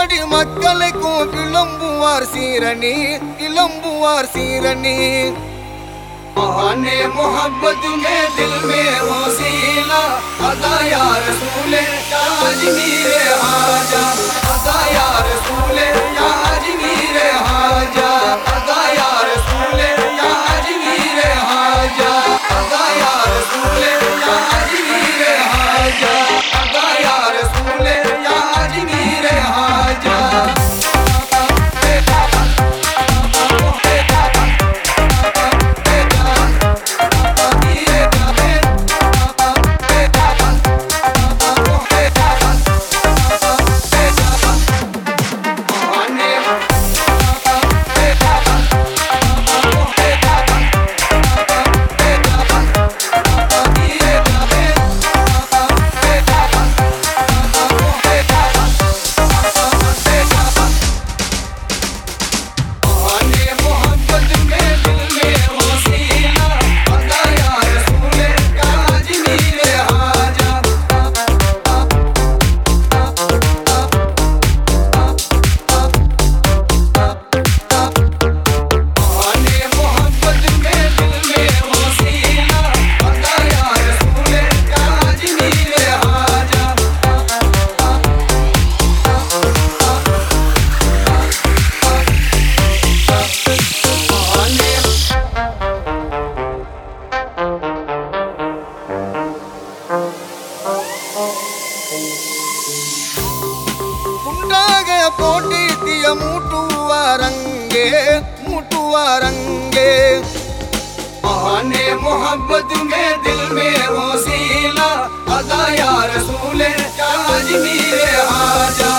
கோடி مکل کو ولمبوار سیرنی محبت میں دل میں کو ڈی دیا مٹوا رنگے مٹوا رنگے محبت میں دل میں ہو سیلا ادا یار سونے